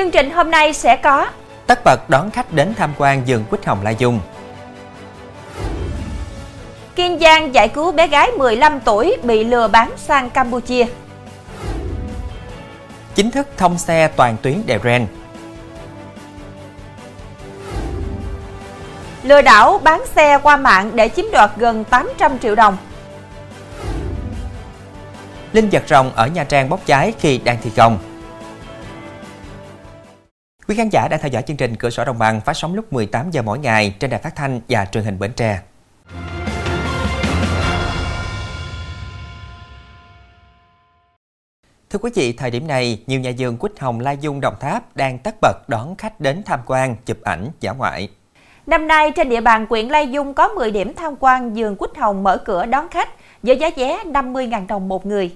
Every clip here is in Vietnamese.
Chương trình hôm nay sẽ có Tất bật đón khách đến tham quan vườn quýt hồng Lai Dung. Kiên Giang giải cứu bé gái 15 tuổi bị lừa bán sang Campuchia. Chính thức thông xe toàn tuyến đèo Ren. Lừa đảo bán xe qua mạng để chiếm đoạt gần 800 triệu đồng. Linh vật rồng ở Nha Trang bốc cháy khi đang thi công. Quý khán giả đang theo dõi chương trình Cửa sổ Đồng bằng phát sóng lúc 18 giờ mỗi ngày trên đài phát thanh và truyền hình Bến Tre. Thưa quý vị, thời điểm này, nhiều nhà vườn quýt hồng Lai Dung Đồng Tháp đang tất bật đón khách đến tham quan, chụp ảnh, giả ngoại. Năm nay, trên địa bàn quyện Lai Dung có 10 điểm tham quan vườn quýt hồng mở cửa đón khách với giá vé 50.000 đồng một người.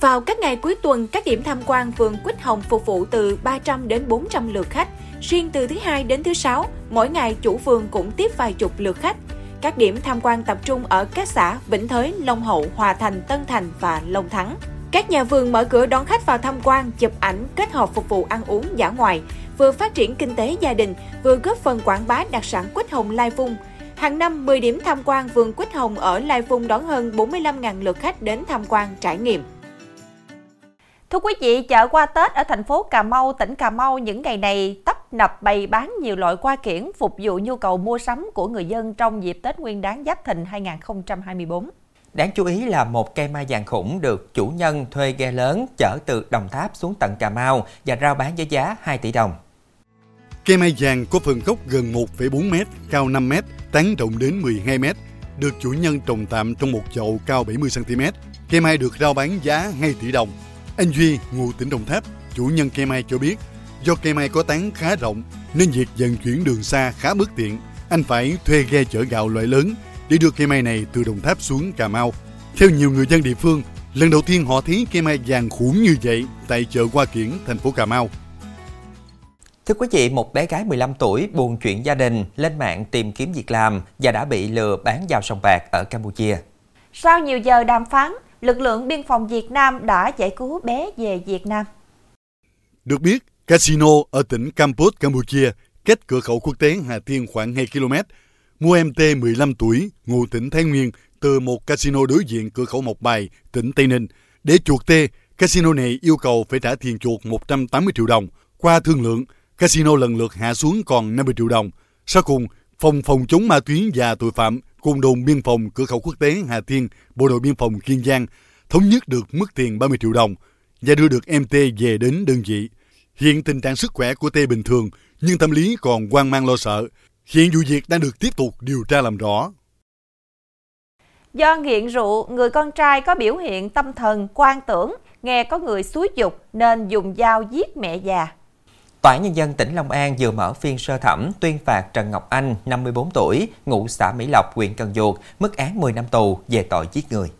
Vào các ngày cuối tuần, các điểm tham quan vườn quýt hồng phục vụ từ 300 đến 400 lượt khách. Riêng từ thứ hai đến thứ sáu, mỗi ngày chủ vườn cũng tiếp vài chục lượt khách. Các điểm tham quan tập trung ở các xã Vĩnh Thới, Long Hậu, Hòa Thành, Tân Thành và Long Thắng. Các nhà vườn mở cửa đón khách vào tham quan, chụp ảnh, kết hợp phục vụ ăn uống giả ngoài, vừa phát triển kinh tế gia đình, vừa góp phần quảng bá đặc sản quýt hồng Lai Vung. Hàng năm, 10 điểm tham quan vườn quýt hồng ở Lai Vung đón hơn 45.000 lượt khách đến tham quan trải nghiệm. Thưa quý vị, chợ qua Tết ở thành phố Cà Mau, tỉnh Cà Mau những ngày này tấp nập bày bán nhiều loại qua kiển phục vụ nhu cầu mua sắm của người dân trong dịp Tết Nguyên đán Giáp Thìn 2024. Đáng chú ý là một cây mai vàng khủng được chủ nhân thuê ghe lớn chở từ Đồng Tháp xuống tận Cà Mau và rao bán với giá 2 tỷ đồng. Cây mai vàng có phần gốc gần 1,4 m, cao 5 m, tán rộng đến 12 m, được chủ nhân trồng tạm trong một chậu cao 70 cm. Cây mai được rao bán giá 2 tỷ đồng. Anh Duy, ngụ tỉnh Đồng Tháp, chủ nhân cây mai cho biết, do cây mai có tán khá rộng nên việc vận chuyển đường xa khá bất tiện. Anh phải thuê ghe chở gạo loại lớn để đưa cây mai này từ Đồng Tháp xuống Cà Mau. Theo nhiều người dân địa phương, lần đầu tiên họ thấy cây mai vàng khủng như vậy tại chợ Hoa Kiển, thành phố Cà Mau. Thưa quý vị, một bé gái 15 tuổi buồn chuyện gia đình lên mạng tìm kiếm việc làm và đã bị lừa bán vào sòng bạc ở Campuchia. Sau nhiều giờ đàm phán, lực lượng biên phòng Việt Nam đã giải cứu bé về Việt Nam. Được biết, casino ở tỉnh Kampot, Campuchia, cách cửa khẩu quốc tế Hà Tiên khoảng 2 km, mua em T 15 tuổi, ngụ tỉnh Thái Nguyên, từ một casino đối diện cửa khẩu Mộc Bài, tỉnh Tây Ninh. Để chuộc T, casino này yêu cầu phải trả tiền chuộc 180 triệu đồng. Qua thương lượng, casino lần lượt hạ xuống còn 50 triệu đồng. Sau cùng, Phòng phòng chống ma túy và tội phạm cùng đồn biên phòng cửa khẩu quốc tế Hà Tiên, Bộ đội biên phòng Kiên Giang thống nhất được mức tiền 30 triệu đồng và đưa được em t về đến đơn vị. Hiện tình trạng sức khỏe của T bình thường nhưng tâm lý còn hoang mang lo sợ. Hiện vụ việc đang được tiếp tục điều tra làm rõ. Do nghiện rượu, người con trai có biểu hiện tâm thần, quan tưởng, nghe có người xúi dục nên dùng dao giết mẹ già. Tòa án Nhân dân tỉnh Long An vừa mở phiên sơ thẩm tuyên phạt Trần Ngọc Anh, 54 tuổi, ngụ xã Mỹ Lộc, huyện Cần Duộc, mức án 10 năm tù về tội giết người.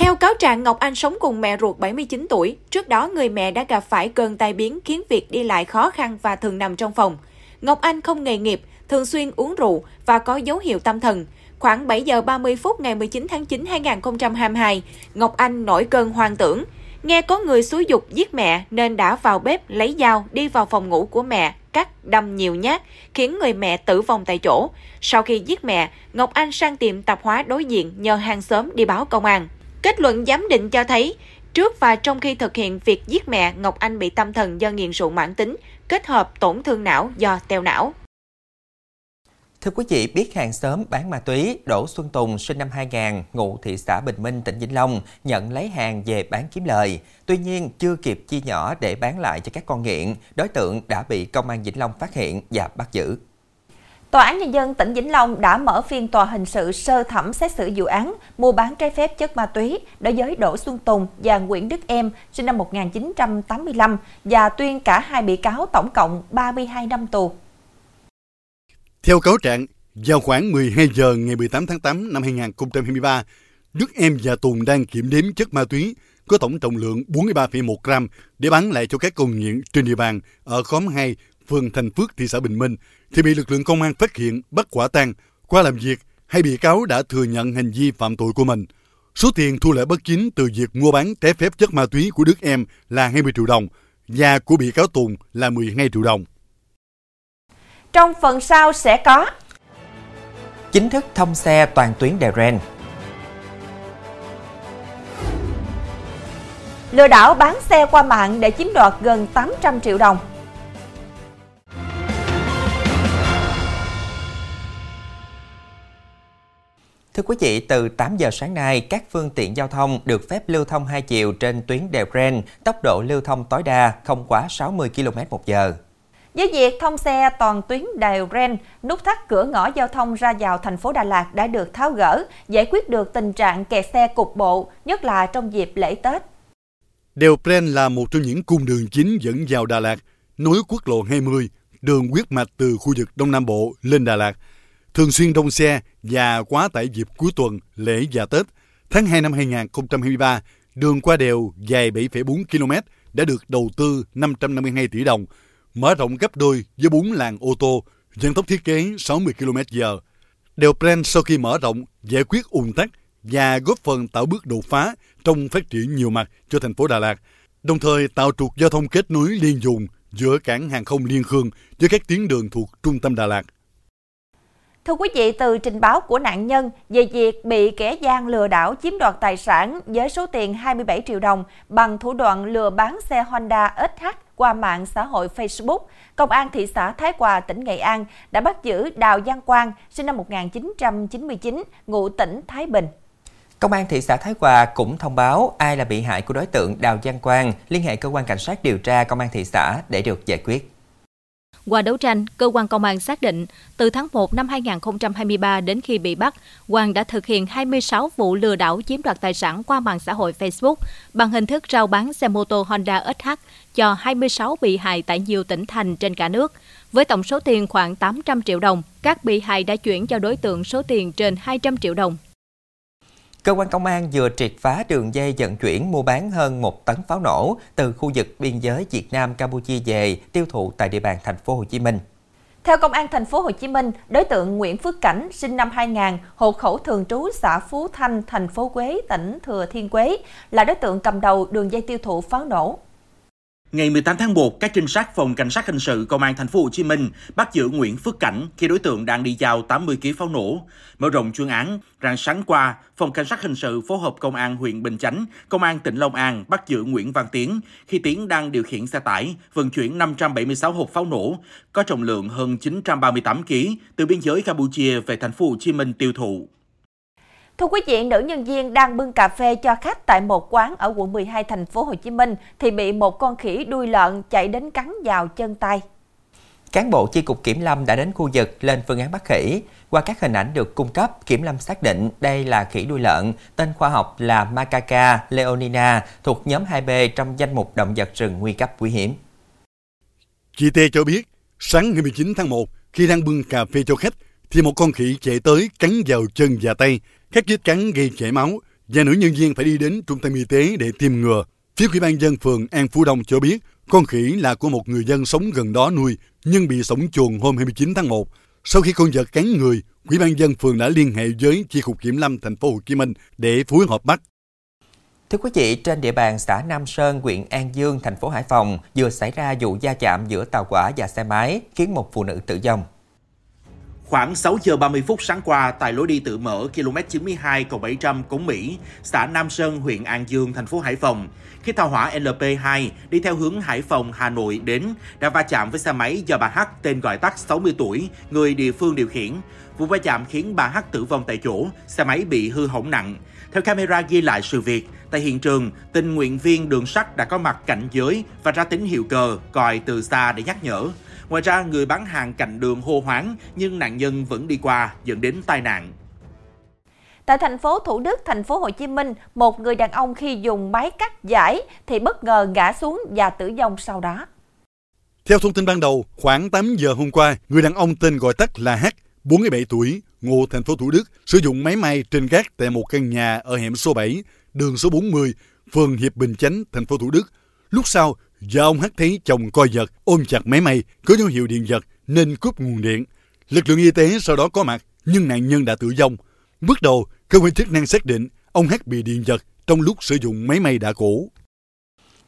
Theo cáo trạng, Ngọc Anh sống cùng mẹ ruột 79 tuổi. Trước đó, người mẹ đã gặp phải cơn tai biến khiến việc đi lại khó khăn và thường nằm trong phòng. Ngọc Anh không nghề nghiệp, thường xuyên uống rượu và có dấu hiệu tâm thần. Khoảng 7 giờ 30 phút ngày 19 tháng 9 2022, Ngọc Anh nổi cơn hoang tưởng. Nghe có người xúi dục giết mẹ nên đã vào bếp lấy dao đi vào phòng ngủ của mẹ, cắt đâm nhiều nhát, khiến người mẹ tử vong tại chỗ. Sau khi giết mẹ, Ngọc Anh sang tiệm tạp hóa đối diện nhờ hàng xóm đi báo công an. Kết luận giám định cho thấy, trước và trong khi thực hiện việc giết mẹ, Ngọc Anh bị tâm thần do nghiện rượu mãn tính, kết hợp tổn thương não do teo não. Thưa quý vị, biết hàng xóm bán ma túy, Đỗ Xuân Tùng sinh năm 2000, ngụ thị xã Bình Minh, tỉnh Vĩnh Long, nhận lấy hàng về bán kiếm lời. Tuy nhiên, chưa kịp chia nhỏ để bán lại cho các con nghiện, đối tượng đã bị công an Vĩnh Long phát hiện và bắt giữ. Tòa án Nhân dân tỉnh Vĩnh Long đã mở phiên tòa hình sự sơ thẩm xét xử vụ án mua bán trái phép chất ma túy đối với Đỗ Xuân Tùng và Nguyễn Đức Em sinh năm 1985 và tuyên cả hai bị cáo tổng cộng 32 năm tù. Theo cáo trạng, vào khoảng 12 giờ ngày 18 tháng 8 năm 2023, Đức Em và Tùng đang kiểm đếm chất ma túy có tổng trọng lượng 43,1 gram để bán lại cho các con nghiện trên địa bàn ở khóm 2, phường Thành Phước, thị xã Bình Minh, thì bị lực lượng công an phát hiện, bắt quả tang. Qua làm việc, hai bị cáo đã thừa nhận hành vi phạm tội của mình. Số tiền thu lợi bất chính từ việc mua bán trái phép chất ma túy của Đức Em là 20 triệu đồng và của bị cáo Tùng là 12 triệu đồng. Trong phần sau sẽ có Chính thức thông xe toàn tuyến đèo Ren Lừa đảo bán xe qua mạng để chiếm đoạt gần 800 triệu đồng Thưa quý vị, từ 8 giờ sáng nay, các phương tiện giao thông được phép lưu thông hai chiều trên tuyến đèo Ren, tốc độ lưu thông tối đa không quá 60 km một giờ. Với việc thông xe toàn tuyến đèo Ren, nút thắt cửa ngõ giao thông ra vào thành phố Đà Lạt đã được tháo gỡ, giải quyết được tình trạng kẹt xe cục bộ, nhất là trong dịp lễ Tết. Đèo Ren là một trong những cung đường chính dẫn vào Đà Lạt, nối quốc lộ 20, đường huyết mạch từ khu vực Đông Nam Bộ lên Đà Lạt. Thường xuyên đông xe và quá tải dịp cuối tuần, lễ và Tết. Tháng 2 năm 2023, đường qua đèo dài 7,4 km đã được đầu tư 552 tỷ đồng, mở rộng gấp đôi với 4 làng ô tô, vận tốc thiết kế 60 km/h. Đèo Pren sau khi mở rộng giải quyết ùn tắc và góp phần tạo bước đột phá trong phát triển nhiều mặt cho thành phố Đà Lạt, đồng thời tạo trục giao thông kết nối liên vùng giữa cảng hàng không Liên Khương với các tuyến đường thuộc trung tâm Đà Lạt. Thưa quý vị, từ trình báo của nạn nhân về việc bị kẻ gian lừa đảo chiếm đoạt tài sản với số tiền 27 triệu đồng bằng thủ đoạn lừa bán xe Honda SH qua mạng xã hội Facebook, Công an thị xã Thái Hòa, tỉnh Nghệ An đã bắt giữ Đào Giang Quang, sinh năm 1999, ngụ tỉnh Thái Bình. Công an thị xã Thái Hòa cũng thông báo ai là bị hại của đối tượng Đào Giang Quang liên hệ cơ quan cảnh sát điều tra công an thị xã để được giải quyết. Qua đấu tranh, cơ quan công an xác định từ tháng 1 năm 2023 đến khi bị bắt, Hoàng đã thực hiện 26 vụ lừa đảo chiếm đoạt tài sản qua mạng xã hội Facebook bằng hình thức rao bán xe mô tô Honda SH cho 26 bị hại tại nhiều tỉnh thành trên cả nước. Với tổng số tiền khoảng 800 triệu đồng, các bị hại đã chuyển cho đối tượng số tiền trên 200 triệu đồng. Cơ quan công an vừa triệt phá đường dây vận chuyển mua bán hơn một tấn pháo nổ từ khu vực biên giới Việt Nam Campuchia về tiêu thụ tại địa bàn thành phố Hồ Chí Minh. Theo công an thành phố Hồ Chí Minh, đối tượng Nguyễn Phước Cảnh sinh năm 2000, hộ khẩu thường trú xã Phú Thanh, thành phố Quế, tỉnh Thừa Thiên Quế, là đối tượng cầm đầu đường dây tiêu thụ pháo nổ. Ngày 18 tháng 1, các trinh sát phòng cảnh sát hình sự công an thành phố Hồ Chí Minh bắt giữ Nguyễn Phước Cảnh khi đối tượng đang đi giao 80 kg pháo nổ. Mở rộng chuyên án, rạng sáng qua, phòng cảnh sát hình sự phối hợp công an huyện Bình Chánh, công an tỉnh Long An bắt giữ Nguyễn Văn Tiến khi Tiến đang điều khiển xe tải vận chuyển 576 hộp pháo nổ có trọng lượng hơn 938 kg từ biên giới Campuchia về thành phố Hồ Chí Minh tiêu thụ. Thưa quý vị, nữ nhân viên đang bưng cà phê cho khách tại một quán ở quận 12 thành phố Hồ Chí Minh thì bị một con khỉ đuôi lợn chạy đến cắn vào chân tay. Cán bộ chi cục Kiểm lâm đã đến khu vực lên phương án bắt khỉ. Qua các hình ảnh được cung cấp, Kiểm lâm xác định đây là khỉ đuôi lợn, tên khoa học là Macaca leonina, thuộc nhóm 2B trong danh mục động vật rừng nguy cấp quý hiểm. Chị Tê cho biết, sáng ngày 19 tháng 1, khi đang bưng cà phê cho khách, thì một con khỉ chạy tới cắn vào chân và tay, các vết cắn gây chảy máu và nữ nhân viên phải đi đến trung tâm y tế để tiêm ngừa. Phía Ủy ban dân phường An Phú Đông cho biết con khỉ là của một người dân sống gần đó nuôi nhưng bị sống chuồng hôm 29 tháng 1. Sau khi con vật cắn người, Ủy ban dân phường đã liên hệ với chi cục kiểm lâm thành phố Hồ Chí Minh để phối hợp bắt. Thưa quý vị, trên địa bàn xã Nam Sơn, huyện An Dương, thành phố Hải Phòng vừa xảy ra vụ va chạm giữa tàu hỏa và xe máy khiến một phụ nữ tử vong. Khoảng 6 giờ 30 phút sáng qua, tại lối đi tự mở km 92 700 Cống Mỹ, xã Nam Sơn, huyện An Dương, thành phố Hải Phòng, khi tàu hỏa LP2 đi theo hướng Hải Phòng, Hà Nội đến, đã va chạm với xe máy do bà H tên gọi tắt 60 tuổi, người địa phương điều khiển. Vụ va chạm khiến bà H tử vong tại chỗ, xe máy bị hư hỏng nặng. Theo camera ghi lại sự việc, tại hiện trường, tình nguyện viên đường sắt đã có mặt cảnh giới và ra tín hiệu cờ, còi từ xa để nhắc nhở. Ngoài ra, người bán hàng cạnh đường hô hoáng nhưng nạn nhân vẫn đi qua dẫn đến tai nạn. Tại thành phố Thủ Đức, thành phố Hồ Chí Minh, một người đàn ông khi dùng máy cắt giải thì bất ngờ ngã xuống và tử vong sau đó. Theo thông tin ban đầu, khoảng 8 giờ hôm qua, người đàn ông tên gọi tắt là H, 47 tuổi, ngụ thành phố Thủ Đức, sử dụng máy may trên gác tại một căn nhà ở hẻm số 7, đường số 40, phường Hiệp Bình Chánh, thành phố Thủ Đức. Lúc sau, và ông hắt thấy chồng coi giật, ôm chặt máy may, có dấu hiệu điện giật nên cúp nguồn điện. Lực lượng y tế sau đó có mặt, nhưng nạn nhân đã tử vong. Bước đầu, cơ quan chức năng xác định ông hắt bị điện giật trong lúc sử dụng máy may đã cũ.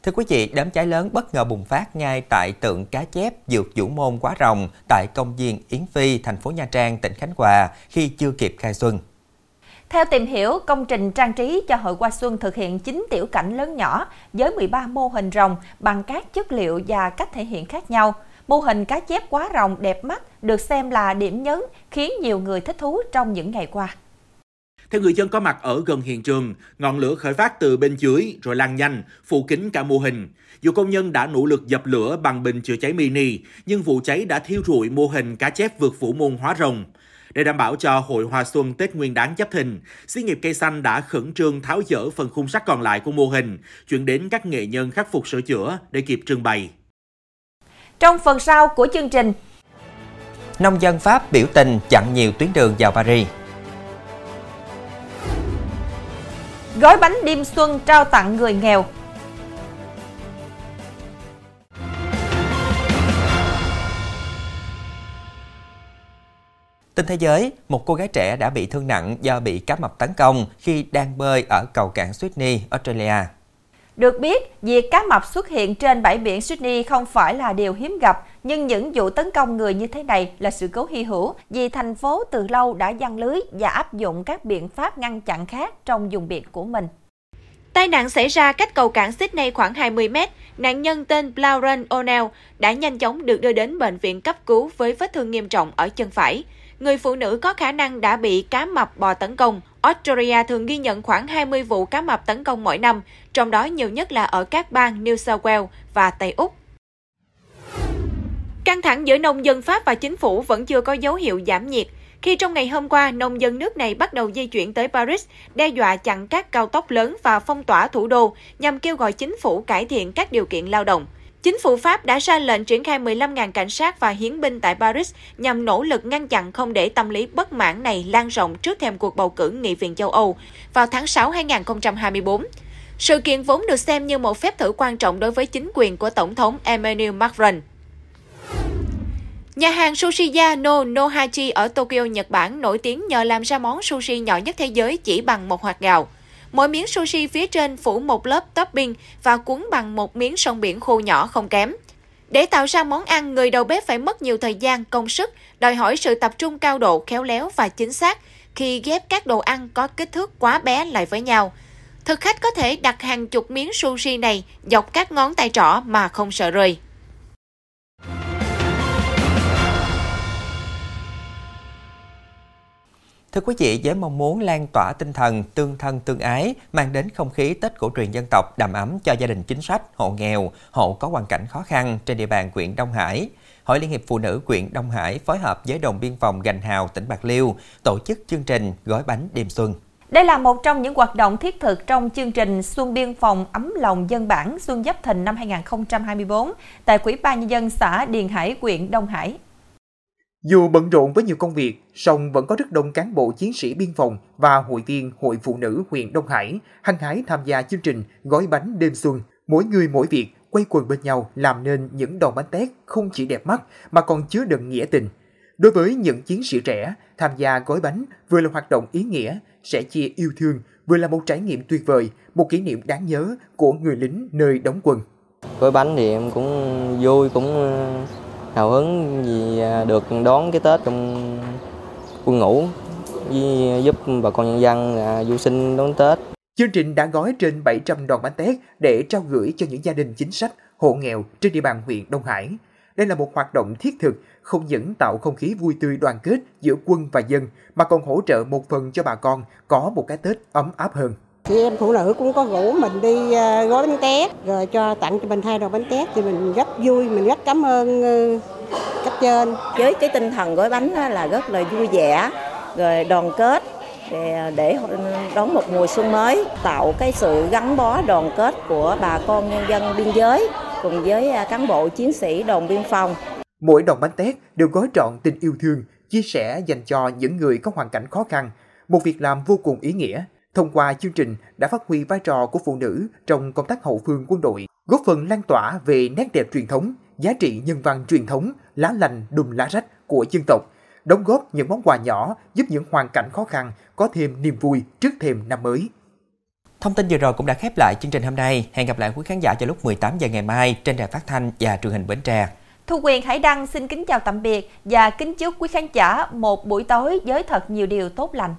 Thưa quý vị, đám cháy lớn bất ngờ bùng phát ngay tại tượng cá chép dược vũ môn quá rồng tại công viên Yến Phi, thành phố Nha Trang, tỉnh Khánh Hòa khi chưa kịp khai xuân. Theo tìm hiểu, công trình trang trí cho hội hoa xuân thực hiện 9 tiểu cảnh lớn nhỏ với 13 mô hình rồng bằng các chất liệu và cách thể hiện khác nhau. Mô hình cá chép quá rồng đẹp mắt được xem là điểm nhấn khiến nhiều người thích thú trong những ngày qua. Theo người dân có mặt ở gần hiện trường, ngọn lửa khởi phát từ bên dưới rồi lan nhanh, phủ kín cả mô hình. Dù công nhân đã nỗ lực dập lửa bằng bình chữa cháy mini, nhưng vụ cháy đã thiêu rụi mô hình cá chép vượt vũ môn hóa rồng. Để đảm bảo cho hội hoa xuân Tết Nguyên đán Giáp Thìn, xí nghiệp cây xanh đã khẩn trương tháo dỡ phần khung sắt còn lại của mô hình, chuyển đến các nghệ nhân khắc phục sửa chữa để kịp trưng bày. Trong phần sau của chương trình, Nông dân Pháp biểu tình chặn nhiều tuyến đường vào Paris. gói bánh đêm xuân trao tặng người nghèo. Tin thế giới, một cô gái trẻ đã bị thương nặng do bị cá mập tấn công khi đang bơi ở cầu cảng Sydney, Australia. Được biết, việc cá mập xuất hiện trên bãi biển Sydney không phải là điều hiếm gặp, nhưng những vụ tấn công người như thế này là sự cố hy hữu vì thành phố từ lâu đã giăng lưới và áp dụng các biện pháp ngăn chặn khác trong vùng biển của mình. Tai nạn xảy ra cách cầu cảng Sydney khoảng 20 mét. Nạn nhân tên Lauren O'Neill đã nhanh chóng được đưa đến bệnh viện cấp cứu với vết thương nghiêm trọng ở chân phải. Người phụ nữ có khả năng đã bị cá mập bò tấn công. Australia thường ghi nhận khoảng 20 vụ cá mập tấn công mỗi năm, trong đó nhiều nhất là ở các bang New South Wales và Tây Úc. Căng thẳng giữa nông dân Pháp và chính phủ vẫn chưa có dấu hiệu giảm nhiệt khi trong ngày hôm qua nông dân nước này bắt đầu di chuyển tới Paris, đe dọa chặn các cao tốc lớn và phong tỏa thủ đô nhằm kêu gọi chính phủ cải thiện các điều kiện lao động. Chính phủ Pháp đã ra lệnh triển khai 15.000 cảnh sát và hiến binh tại Paris nhằm nỗ lực ngăn chặn không để tâm lý bất mãn này lan rộng trước thềm cuộc bầu cử Nghị viện châu Âu vào tháng 6 2024. Sự kiện vốn được xem như một phép thử quan trọng đối với chính quyền của Tổng thống Emmanuel Macron. Nhà hàng Sushiya no Nohachi ở Tokyo, Nhật Bản nổi tiếng nhờ làm ra món sushi nhỏ nhất thế giới chỉ bằng một hạt gạo. Mỗi miếng sushi phía trên phủ một lớp topping và cuốn bằng một miếng sông biển khô nhỏ không kém. Để tạo ra món ăn, người đầu bếp phải mất nhiều thời gian, công sức, đòi hỏi sự tập trung cao độ, khéo léo và chính xác khi ghép các đồ ăn có kích thước quá bé lại với nhau. Thực khách có thể đặt hàng chục miếng sushi này dọc các ngón tay trỏ mà không sợ rơi. Thưa quý vị, với mong muốn lan tỏa tinh thần tương thân tương ái, mang đến không khí Tết cổ truyền dân tộc đầm ấm cho gia đình chính sách, hộ nghèo, hộ có hoàn cảnh khó khăn trên địa bàn huyện Đông Hải, Hội Liên hiệp Phụ nữ huyện Đông Hải phối hợp với đồn biên phòng Gành Hào, tỉnh Bạc Liêu tổ chức chương trình gói bánh đêm xuân. Đây là một trong những hoạt động thiết thực trong chương trình Xuân Biên phòng ấm lòng dân bản Xuân Giáp Thìn năm 2024 tại Quỹ ban Nhân dân xã Điền Hải, huyện Đông Hải. Dù bận rộn với nhiều công việc, song vẫn có rất đông cán bộ chiến sĩ biên phòng và hội viên Hội Phụ nữ huyện Đông Hải hăng hái tham gia chương trình gói bánh đêm xuân. Mỗi người mỗi việc quay quần bên nhau làm nên những đòn bánh tét không chỉ đẹp mắt mà còn chứa đựng nghĩa tình. Đối với những chiến sĩ trẻ, tham gia gói bánh vừa là hoạt động ý nghĩa, sẽ chia yêu thương, vừa là một trải nghiệm tuyệt vời, một kỷ niệm đáng nhớ của người lính nơi đóng quân. Gói bánh thì em cũng vui, cũng hào hứng vì à, được đón cái Tết trong quân ngũ với giúp bà con nhân dân à, du sinh đón Tết. Chương trình đã gói trên 700 đòn bánh tét để trao gửi cho những gia đình chính sách, hộ nghèo trên địa bàn huyện Đông Hải. Đây là một hoạt động thiết thực, không những tạo không khí vui tươi đoàn kết giữa quân và dân, mà còn hỗ trợ một phần cho bà con có một cái Tết ấm áp hơn. Chị em phụ nữ cũng có rủ mình đi à, gói bánh tét rồi cho tặng cho mình hai đồ bánh tét thì mình rất vui, mình rất cảm ơn ờ, cấp trên. Với cái tinh thần gói bánh là rất là vui vẻ, rồi đoàn kết để, để đón một mùa xuân mới, tạo cái sự gắn bó đoàn kết của bà con nhân dân biên giới cùng với à, cán bộ chiến sĩ đồn biên phòng. Mỗi đòn bánh tét đều gói trọn tình yêu thương, chia sẻ dành cho những người có hoàn cảnh khó khăn, một việc làm vô cùng ý nghĩa thông qua chương trình đã phát huy vai trò của phụ nữ trong công tác hậu phương quân đội, góp phần lan tỏa về nét đẹp truyền thống, giá trị nhân văn truyền thống, lá lành đùm lá rách của dân tộc, đóng góp những món quà nhỏ giúp những hoàn cảnh khó khăn có thêm niềm vui trước thềm năm mới. Thông tin vừa rồi cũng đã khép lại chương trình hôm nay. Hẹn gặp lại quý khán giả vào lúc 18 giờ ngày mai trên đài phát thanh và truyền hình Bến Tre. Thu Quyền Hải Đăng xin kính chào tạm biệt và kính chúc quý khán giả một buổi tối với thật nhiều điều tốt lành.